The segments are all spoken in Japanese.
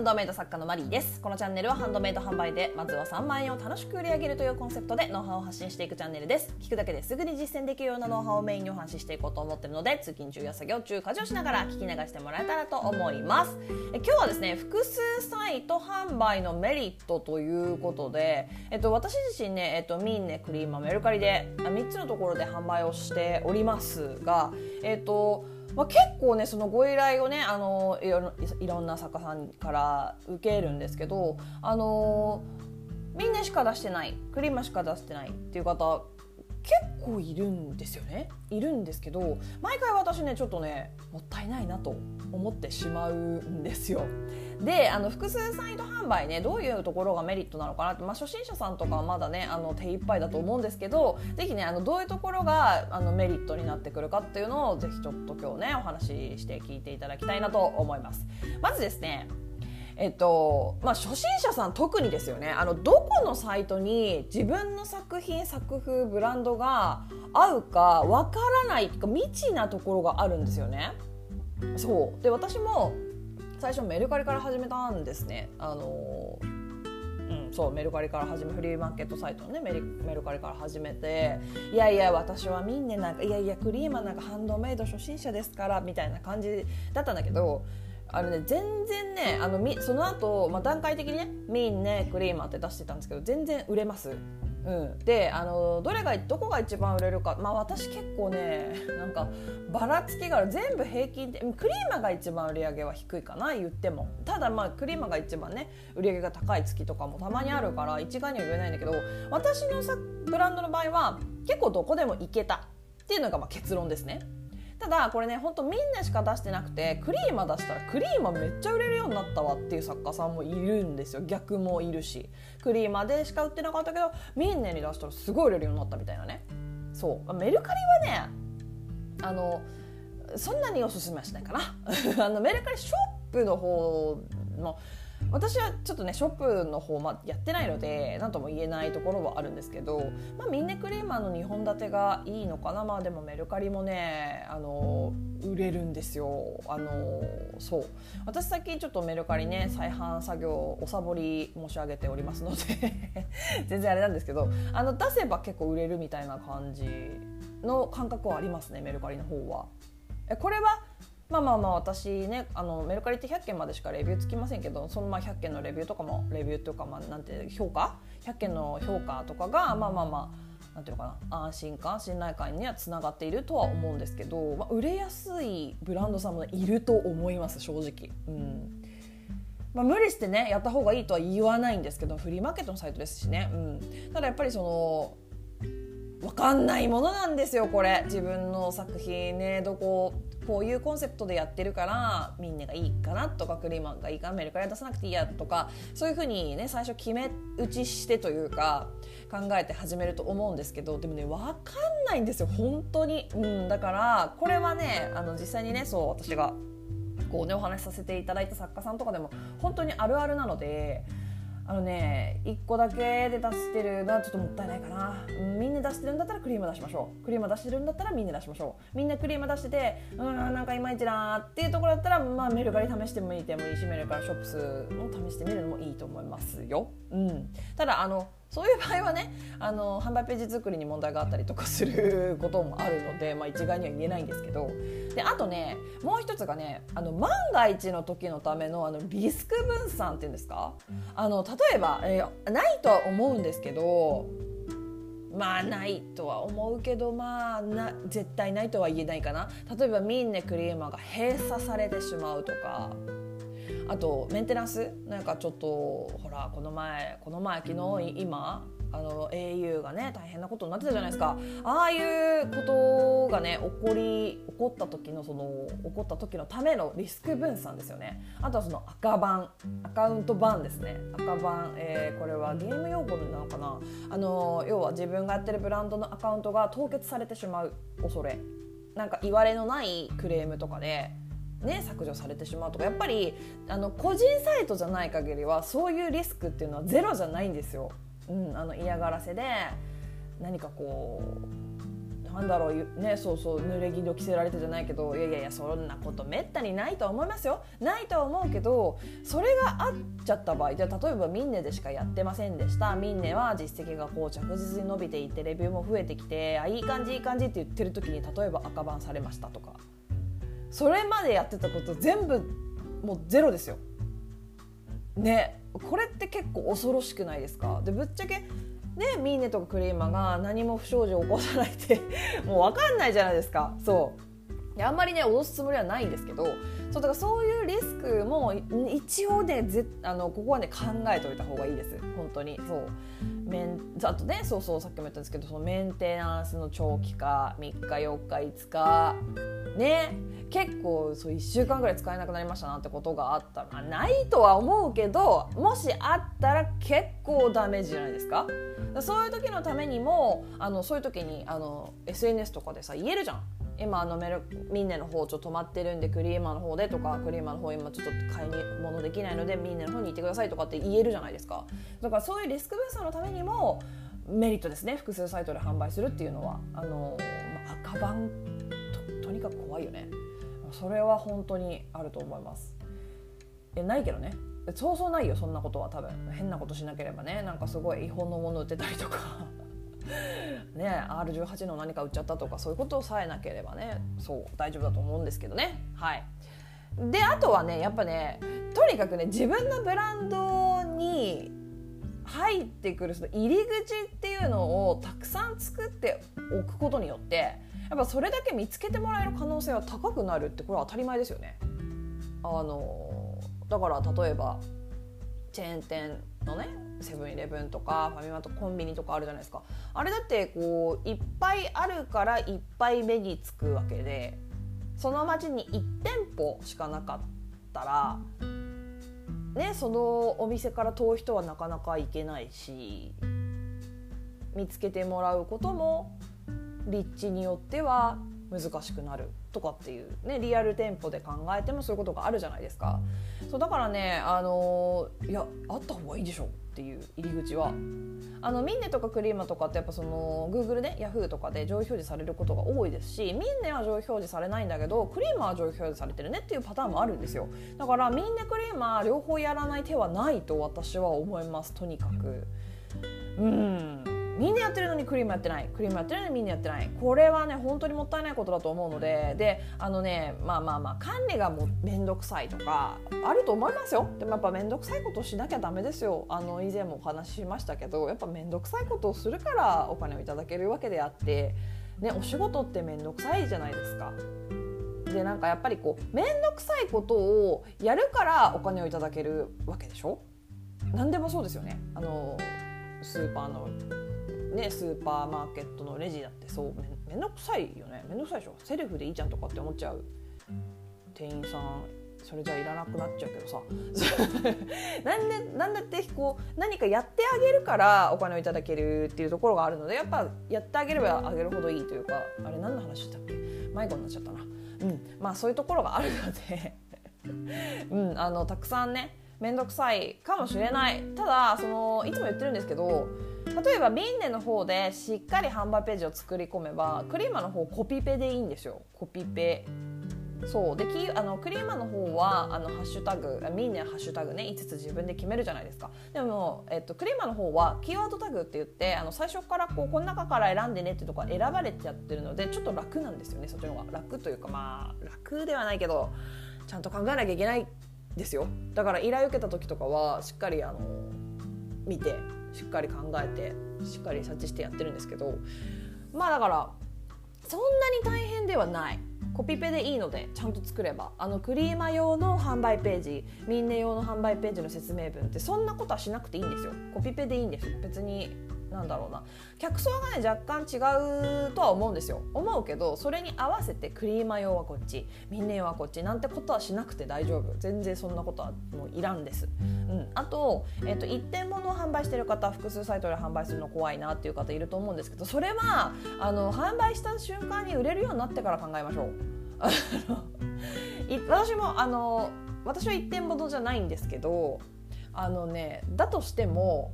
ンドメイド作家のマリーです。このチャンネルはハンドメイド販売でまずは3万円を楽しく売り上げるというコンセプトでノウハウを発信していくチャンネルです。聞くだけですぐに実践できるようなノウハウをメインにお話ししていこうと思っているので通勤中や作業中家事をしながら聞き流してもらえたらと思います。え今日はですね複数サイト販売のメリットということで、えっと、私自身ね、えっと、ミンネクリーマメルカリで3つのところで販売をしておりますがえっとまあ、結構ねそのご依頼をねあのいろんな作家さんから受けるんですけどあのみんなしか出してないクリーマしか出してないっていう方結構いるんですよねいるんですけど毎回私ねちょっとねもったいないなと思ってしまうんですよ。であの複数サイト販売ねどういうところがメリットなのかなって、まあ、初心者さんとかはまだねあの手一杯だと思うんですけど是非ねあのどういうところがあのメリットになってくるかっていうのを是非ちょっと今日ねお話しして聞いていただきたいなと思います。まずですねえっとまあ、初心者さん特にですよねあのどこのサイトに自分の作品作風ブランドが合うかわからないか未知なところがあるんですよね。そうで私も最初メルカリから始めたんですね。あのうん、そうメルカリから始めフリーマーケットサイトのねメルカリから始めていやいや私はみんななんかいやいやクリーマーなんかハンドメイド初心者ですからみたいな感じだったんだけどあのね全然ねあのみその後、まあ段階的にねミンねクリーマって出してたんですけど全然売れます。うん、であのどれがどこが一番売れるか、まあ、私結構ねなんかばらつきがある。全部平均でクリーマが一番売り上げは低いかな言っても。ただまあクリーマが一番ね売り上げが高い月とかもたまにあるから一概には言えないんだけど私のさブランドの場合は結構どこでも行けた。っていうのがまあ結論ですね。ただこれねほんとみんなしか出してなくてクリーマ出したらクリーマめっちゃ売れるようになったわっていう作家さんもいるんですよ。逆もいるし。クリーマでしか売ってなかったけどみんなに出したらすごい売れるようになったみたいなね。そう。メルカリはねあのそんなにおすすめはしないかな。あのメルカリショップの方の私はちょっとねショップの方、ま、やってないので何とも言えないところはあるんですけど、まあ、ミンネクリーマーの2本立てがいいのかな。まあでもメルカリもねあの売れるんですよ。あのそう。私最近ちょっとメルカリね再販作業おさぼり申し上げておりますので 全然あれなんですけどあの出せば結構売れるみたいな感じの感覚はありますねメルカリの方は。これはまあまあまあ私ねあのメルカリって100件までしかレビューつきませんけどそのまあ100件のレビューとかもレビューというかまあなんて評価？100件の評価とかがまあまあまあなんていうのかな安心感信頼感にはつながっているとは思うんですけど、まあ、売れやすいブランドさんもいると思います正直。うん。まあ、無理してねやった方がいいとは言わないんですけどフリーマーケットのサイトですしね、うん、ただやっぱりその分かんないものなんですよこれ。自分の作品ねどここういうコンセプトでやってるからみんながいいかなとかクリーマンがいいかメルカリ出さなくていいやとかそういうふうにね最初決め打ちしてというか考えて始めると思うんですけどでもね分かんないんですよ。本当に、うん、だからこれはねあの実際にねそう私がこうねお話しさせていただいた作家さんとかでも本当にあるあるなのであのね1個だけで出してるのはちょっともったいないかな、うん、みんな出してるんだったらクリーム出しましょう。クリーム出してるんだったらみんな出しましょう。みんなクリーム出しててうんなんかいまいちなっていうところだったら、まあ、メルカリ試してもいいてもいいしメルカリショップスも試してみるのもいいと思いますよ、うん、ただあのそういう場合はねあの販売ページ作りに問題があったりとかすることもあるので、まあ、一概には言えないんですけど。であとねもう一つがねあの万が一の時のためのあのリスク分散っていうんですか？あの例えば、えー、ないとは思うんですけどまあないとは思うけどまあな絶対ないとは言えないかな。例えばミンネクリーマーが閉鎖されてしまうとかあとメンテナンスなんかちょっとほらこの前この前昨日今あの au がね大変なことになってたじゃないですか。ああいうことがね起こり起こった時のその起こった時のためのリスク分散ですよね。あとはその赤番アカウント番ですね。赤番、えー、これはゲーム用語なのかな。あの要は自分がやってるブランドのアカウントが凍結されてしまう恐れ。なんか言われのないクレームとかでね、ね削除されてしまうとかやっぱりあの個人サイトじゃない限りはそういうリスクっていうのはゼロじゃないんですよ。うん、あの嫌がらせで何かこうなんだろうねそうそう濡れ衣着せられてじゃないけどいやいやいやそんなことめったにないと思いますよ。ないとは思うけどそれがあっちゃった場合じゃ例えばミンネでしかやってませんでした。ミンネは実績がこう着実に伸びていってレビューも増えてきてあいい感じいい感じって言ってる時に例えば赤番されましたとか。それまでやってたこと全部もうゼロですよ。ね。これって結構恐ろしくないですか？でぶっちゃけねミーネとかクリーマが何も不祥事を起こさないって もう分かんないじゃないですか。そう。あんまりね脅すつもりはないんですけどそうだからそういうリスクも一応ねぜあのここはね考えておいた方がいいです。本当に。そう。メンあとねそうそうさっきも言ったんですけどそのメンテナンスの長期化3日4日5日。ね。結構そう1週間ぐらい使えなくなりましたなってことがあった。らないとは思うけどもしあったら結構ダメージじゃないですか。そういう時のためにもあのそういう時にあの SNS とかでさ言えるじゃん。今あのメルミンネの方ちょっと止まってるんでクリーマーの方でとかクリーマーの方今ちょっと買いに物できないのでミンネの方に行ってくださいとかって言えるじゃないですか。だからそういうリスク分散のためにもメリットですね複数サイトで販売するっていうのは。あの、まあ、赤番ととにかく怖いよね。それは本当にあると思います。えないけどね。そうそうないよそんなことは多分。変なことしなければね。なんかすごい違法のもの売ってたりとかね R18 の何か売っちゃったとかそういうことさえなければねそう大丈夫だと思うんですけどねはいであとはねやっぱねとにかくね自分のブランドに入ってくるその入り口っていうのをたくさん作っておくことによってやっぱそれだけ見つけてもらえる可能性は高くなるってこれは当たり前ですよね。あのだから例えばチェーン店のねセブンイレブンとかファミマとコンビニとかあるじゃないですか。あれだってこういっぱいあるからいっぱい目につくわけでその町に1店舗しかなかったらねそのお店から遠い人はなかなか行けないし見つけてもらうことも立地によっては難しくなるとかっていうねリアル店舗で考えてもそういうことがあるじゃないですか。そうだからねあのいやあった方がいいでしょっていう入り口は。あのミンネとかクリーマとかってやっぱその Google ね Yahoo とかで上位表示されることが多いですしミンネは上位表示されないんだけどクリーマは上位表示されてるねっていうパターンもあるんですよ。だからミンネクリーマ両方やらない手はないと私は思います。とにかく。うんみんなやってるのにクリームやってない。クリームやってるのにみんなやってない。これはね本当にもったいないことだと思うのでであのねまあまあまあ管理がもう面倒くさいとかあると思いますよ。でもやっぱ面倒くさいことをしなきゃダメですよ。あの以前もお話ししましたけどやっぱ面倒くさいことをするからお金をいただけるわけであってねお仕事って面倒くさいじゃないですか。でなんかやっぱりこう面倒くさいことをやるからお金をいただけるわけでしょ。何でもそうですよね。あのスーパーのねスーパーマーケットのレジだってそうめめんどくさいよね。めんどくさいでしょ。セルフでいいじゃんとかって思っちゃう。店員さんそれじゃいらなくなっちゃうけどさ。なんでなんだってこう何かやってあげるからお金をいただけるっていうところがあるのでやっぱやってあげればあげるほどいいというかあれ何の話したっけ？迷子になっちゃったな。うん。まあそういうところがあるので。うん。あのたくさんね面倒くさいかもしれない。ただそのいつも言ってるんですけど例えばビンネの方でしっかり販売ページを作り込めばクリーマの方コピペでいいんですよ。コピペ。そう。できあのクリーマの方はあのハッシュタグミンネハッシュタグね5つ自分で決めるじゃないですか。でも、えっと、クリーマの方はキーワードタグって言ってあの最初からこうこの中から選んでねっていうところ選ばれちゃってるのでちょっと楽なんですよねそっちの方が。楽というかまあ楽ではないけどちゃんと考えなきゃいけないですよ。だから依頼受けた時とかはしっかりあの見てしっかり考えてしっかり察知してやってるんですけどまあだからそんなに大変ではない。コピペでいいのでちゃんと作れば。あのクリーマ用の販売ページミンネ用の販売ページの説明文ってそんなことはしなくていいんですよ。コピペでいいんです。別になんだろうな。客層がね若干違うとは思うんですよ。思うけどそれに合わせてクリーマ用はこっちミンネ用はこっちなんてことはしなくて大丈夫。全然そんなことはもういらんです、うん、あと,、えーと、一点物を販売してる方複数サイトで販売するの怖いなっていう方いると思うんですけどそれはあの販売した瞬間に売れるようになってから考えましょう。私もあの私は一点物じゃないんですけどあのねだとしても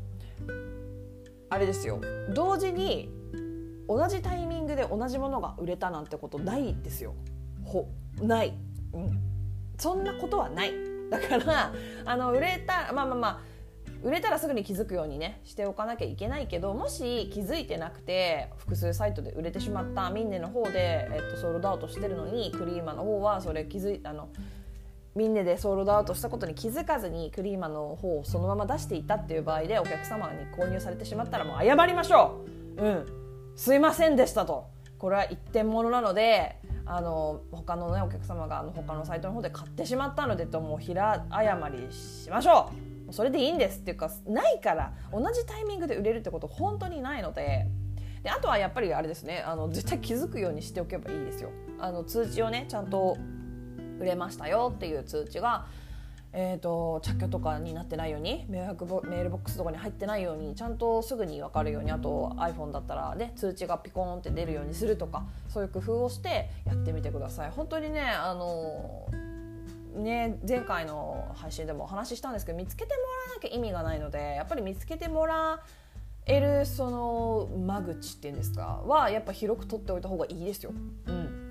あれですよ。同時に同じタイミングで同じものが売れたなんてことないですよ。ほない、うん、そんなことはない。だからあの売れたまあまあまあ売れたらすぐに気づくようにねしておかなきゃいけないけどもし気づいてなくて複数サイトで売れてしまったミンネの方で、えっと、ソールドアウトしてるのにクリーマの方はそれ気づいあのミンネでソールドアウトしたことに気づかずにクリーマの方をそのまま出していたっていう場合でお客様に購入されてしまったらもう謝りましょう。うん。すいませんでしたと。これは一点物なのであの他のねお客様があの他のサイトの方で買ってしまったのでともう平謝りしましょうそれでいいんですっていうかないから同じタイミングで売れるってこと本当にないので。であとはやっぱりあれですね。あの絶対気づくようにしておけばいいですよ。あの通知をねちゃんと売れましたよっていう通知がえーと、着去とかになってないように迷惑メールボックスとかに入ってないようにちゃんとすぐに分かるようにあと iPhone だったら、ね、通知がピコーンって出るようにするとかそういう工夫をしてやってみてください。本当にねあのね、前回の配信でもお話ししたんですけど見つけてもらわなきゃ意味がないのでやっぱり見つけてもらえるその間口っていうんですかはやっぱ広く取っておいた方がいいですよ。うん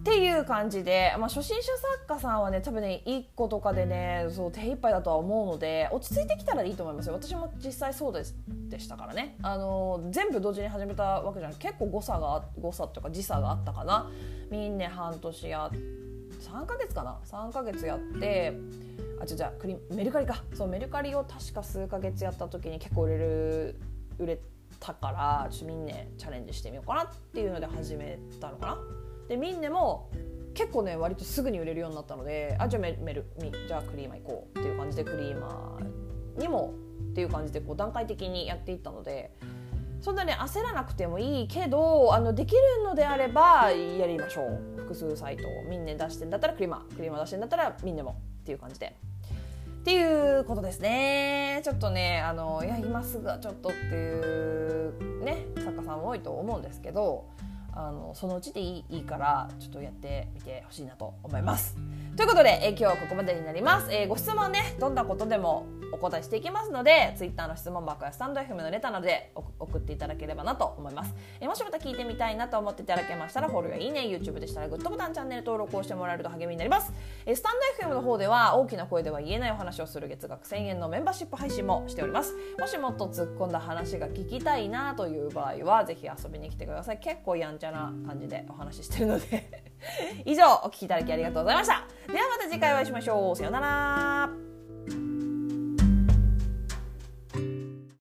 っていう感じで、まあ、初心者作家さんはね多分ね1個とかでねそう手一杯だとは思うので落ち着いてきたらいいと思いますよ。私も実際そうですでしたからね。あの全部同時に始めたわけじゃない。結構誤差が誤差というか時差があったかな。みんな半年や3ヶ月かな。3ヶ月やってあじゃじゃメルカリか。そうメルカリを確か数ヶ月やった時に結構売れる売れたからちょっとみんなチャレンジしてみようかなっていうので始めたのかなでミンネも結構ね割とすぐに売れるようになったのであじゃあメメルじゃあクリーマー行こうっていう感じでクリーマーにもっていう感じでこう段階的にやっていったのでそんなに焦らなくてもいいけどあのできるのであればやりましょう複数サイトをミンネ出してんだったらクリーマークリーマー出してんだったらミンネもっていう感じで。っていうことですねちょっとねあのいや今すぐはちょっとっていうね作家さんも多いと思うんですけどあのそのうちでいいいいからちょっとやってみてほしいなと思います。ということで、え今日はここまでになります。えー、ご質問ねどんなことでもお答えしていきますので Twitter の質問箱やスタンド FM のレターなどで送っていただければなと思います、えもしまた聞いてみたいなと思っていただけましたらフォローやいいね YouTube でしたらグッドボタンチャンネル登録をしてもらえると励みになります、えスタンド FM の方では大きな声では言えないお話をする月額1000円のメンバーシップ配信もしております。もしもっと突っ込んだ話が聞きたいなという場合はぜひ遊びに来てください。結構やんちゃな感じでお話ししてるので。以上お聞きいただきありがとうございました。ではまた次回お会いしましょう。さようなら。